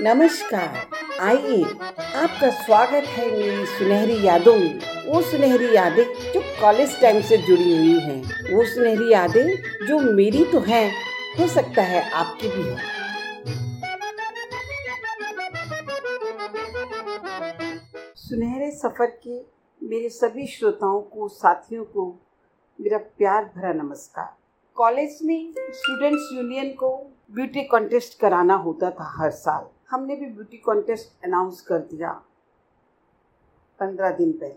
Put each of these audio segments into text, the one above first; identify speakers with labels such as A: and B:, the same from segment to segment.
A: नमस्कार। आइए, आपका स्वागत है मेरी सुनहरी यादों में। वो सुनहरी यादें जो कॉलेज टाइम से जुड़ी हुई हैं। वो सुनहरी यादें जो मेरी तो हैं, हो सकता है आपकी भी हो। सुनहरे सफ़र के मेरे सभी श्रोताओं को, साथियों को मेरा प्यार भरा नमस्कार। कॉलेज में स्टूडेंट्स यूनियन को ब्यूटी कॉन्टेस्ट कराना होता था हर साल। हमने भी ब्यूटी कॉन्टेस्ट अनाउंस कर दिया पंद्रह दिन पहले।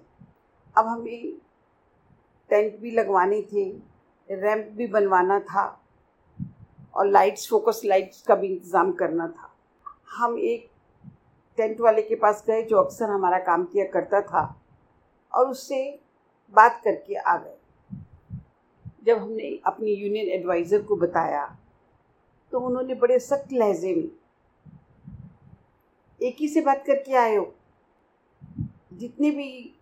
A: अब हमें टेंट भी लगवाने थे रैंप भी बनवाना था और लाइट्स फोकस लाइट्स का भी इंतज़ाम करना था। हम एक टेंट वाले के पास गए जो अक्सर हमारा काम किया करता था और उससे बात करके आ गए। जब हमने अपनी यूनियन एडवाइज़र को बताया तो उन्होंने बड़े सख्त लहजे में एक ही से बात करके आए हो? जितने भी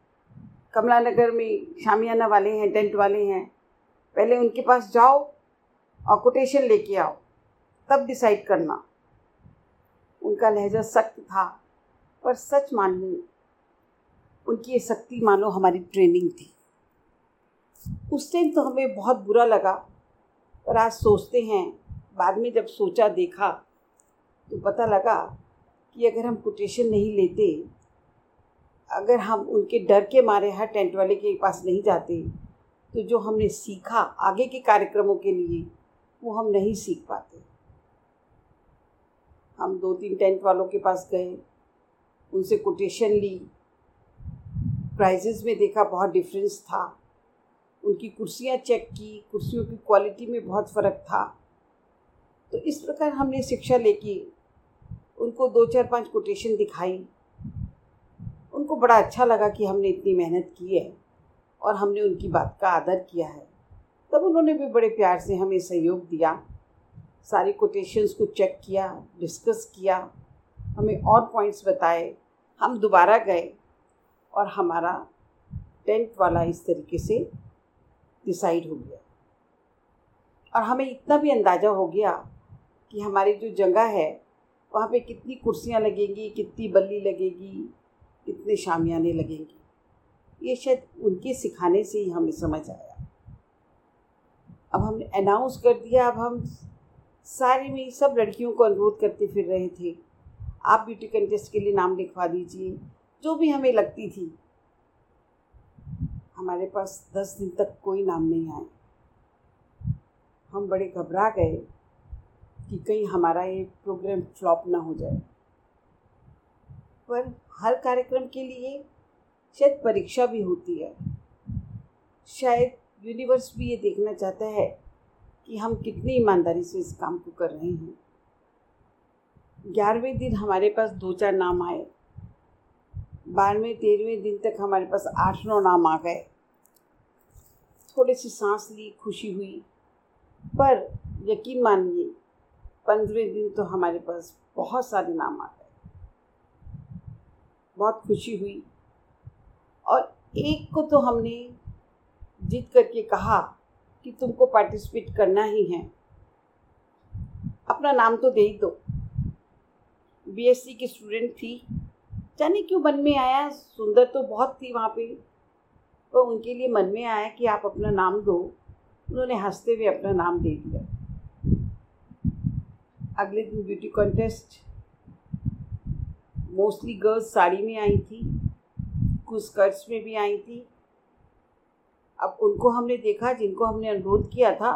A: कमला नगर में शामियाना वाले हैं, टेंट वाले हैं, पहले उनके पास जाओ और कोटेशन लेके आओ, तब डिसाइड करना। उनका लहजा सख्त था, पर सच माननी, उनकी ये सख्ती मानो हमारी ट्रेनिंग थी। उस टाइम तो हमें बहुत बुरा लगा, पर आज सोचते हैं, बाद में जब सोचा, देखा तो पता लगा कि अगर हम कोटेशन नहीं लेते, अगर हम उनके डर के मारे हर टेंट वाले के पास नहीं जाते तो जो हमने सीखा आगे के कार्यक्रमों के लिए, वो हम नहीं सीख पाते। हम दो तीन टेंट वालों के पास गए, उनसे कोटेशन ली। प्राइजेस में देखा बहुत डिफरेंस था। उनकी कुर्सियाँ चेक की, कुर्सियों की क्वालिटी में बहुत फ़र्क था। तो इस प्रकार हमने शिक्षा लेके उनको दो चार पाँच कोटेशन दिखाई। उनको बड़ा अच्छा लगा कि हमने इतनी मेहनत की है और हमने उनकी बात का आदर किया है। तब उन्होंने भी बड़े प्यार से हमें सहयोग दिया, सारी कोटेशंस को चेक किया डिस्कस किया, हमें और पॉइंट्स बताए। हम दोबारा गए और हमारा टेंट वाला इस तरीके से डिसाइड हो गया। और हमें इतना भी अंदाज़ा हो गया कि हमारी जो जगह है वहाँ पे कितनी कुर्सियाँ लगेंगी, कितनी बल्ली लगेगी, कितने शामियाने लगेंगी? ये शायद उनके सिखाने से ही हमें समझ आया। अब हमने अनाउंस कर दिया, अब हम सारी में सब लड़कियों को अनुरोध करते फिर रहे थे। आप ब्यूटी कंटेस्ट के लिए नाम लिखवा दीजिए, जो भी हमें लगती थी। हमारे पास दस दिन तक कोई नाम नहीं आए हम बड़े घबरा गए। कि कहीं हमारा ये प्रोग्राम फ्लॉप ना हो जाए। पर हर कार्यक्रम के लिए शायद परीक्षा भी होती है। शायद यूनिवर्स भी ये देखना चाहता है कि हम कितनी ईमानदारी से इस काम को कर रहे हैं। ग्यारहवें दिन हमारे पास दो चार नाम आए। बारहवें, तेरहवें दिन तक हमारे पास आठ नौ नाम आ गए। थोड़ी सी सांस ली, खुशी हुई। पर यकीन मानिए पंद्रहवें दिन तो हमारे पास बहुत सारे नाम आ गए। बहुत खुशी हुई। और एक को तो हमने जीत करके कहा कि तुमको पार्टिसिपेट करना ही है। अपना नाम तो दे ही दो। बीएससी की स्टूडेंट थी। जाने क्यों मन में आया? सुंदर तो बहुत थी वहाँ पे। तो उनके लिए मन में आया कि आप अपना नाम दो। उन्होंने हँसते हुए अपना नाम दे दिया। अगले दिन beauty contest mostly girls sari में आई थी, कुछ स्कर्ट्स में भी आई थी। अब उनको हमने देखा, जिनको हमने अनुरोध किया था,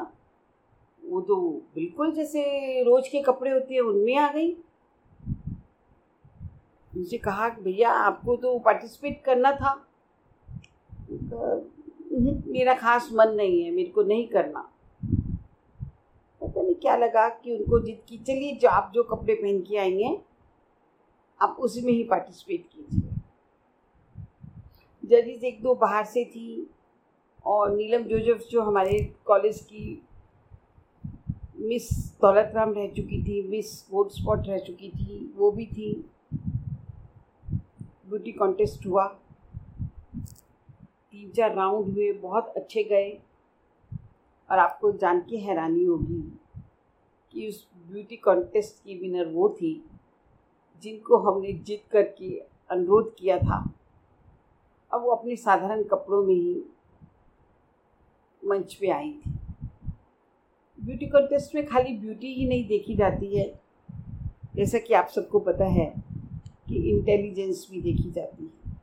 A: वो तो बिल्कुल जैसे रोज के कपड़े होते हैं, उनमें आ गई। उनसे कहा कि भैया, आपको तो पार्टिसिपेट करना था। मेरा खास मन नहीं है, मेरे को नहीं करना। पता नहीं क्या लगा कि उनको जिद की, चलिए जो आप जो कपड़े पहन के हैं, आप उसी में ही पार्टिसिपेट कीजिए। जजेज एक दो बाहर से थी और नीलम जोजफ जो हमारे कॉलेज की मिस दौलत राम रह चुकी थी मिस वोट स्पॉट रह चुकी थी, वो भी थी। ब्यूटी कॉन्टेस्ट हुआ। तीन चार राउंड हुए, बहुत अच्छे गए। और आपको जान के हैरानी होगी। कि उस ब्यूटी कॉन्टेस्ट की विनर वो थी, जिनको हमने जीत करके अनुरोध किया था। अब वो अपने साधारण कपड़ों में ही मंच पे आई थी। ब्यूटी कॉन्टेस्ट में खाली ब्यूटी ही नहीं देखी जाती है। जैसा कि आप सबको पता है कि इंटेलिजेंस भी देखी जाती है।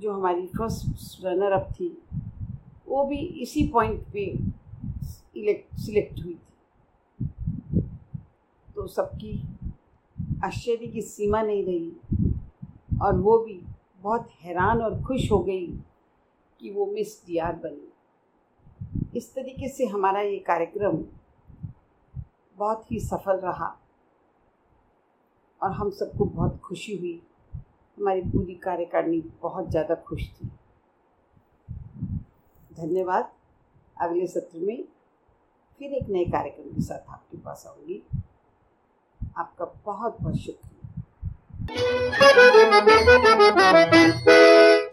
A: जो हमारी फ़र्स्ट रनर अप थी, वो भी इसी पॉइंट पे सिलेक्ट हुई थी। तो सबकी आश्चर्य की सीमा नहीं रही और वो भी बहुत हैरान और खुश हो गई कि वो मिस डी आर बनी। इस तरीके से हमारा ये कार्यक्रम बहुत ही सफल रहा और हम सबको बहुत खुशी हुई। हमारी पूरी कार्यकारिणी बहुत ज़्यादा खुश थी। धन्यवाद। अगले सत्र में फिर एक नए कार्यक्रम के साथ आपके पास आऊँगी। आपका बहुत बहुत शुक्रिया।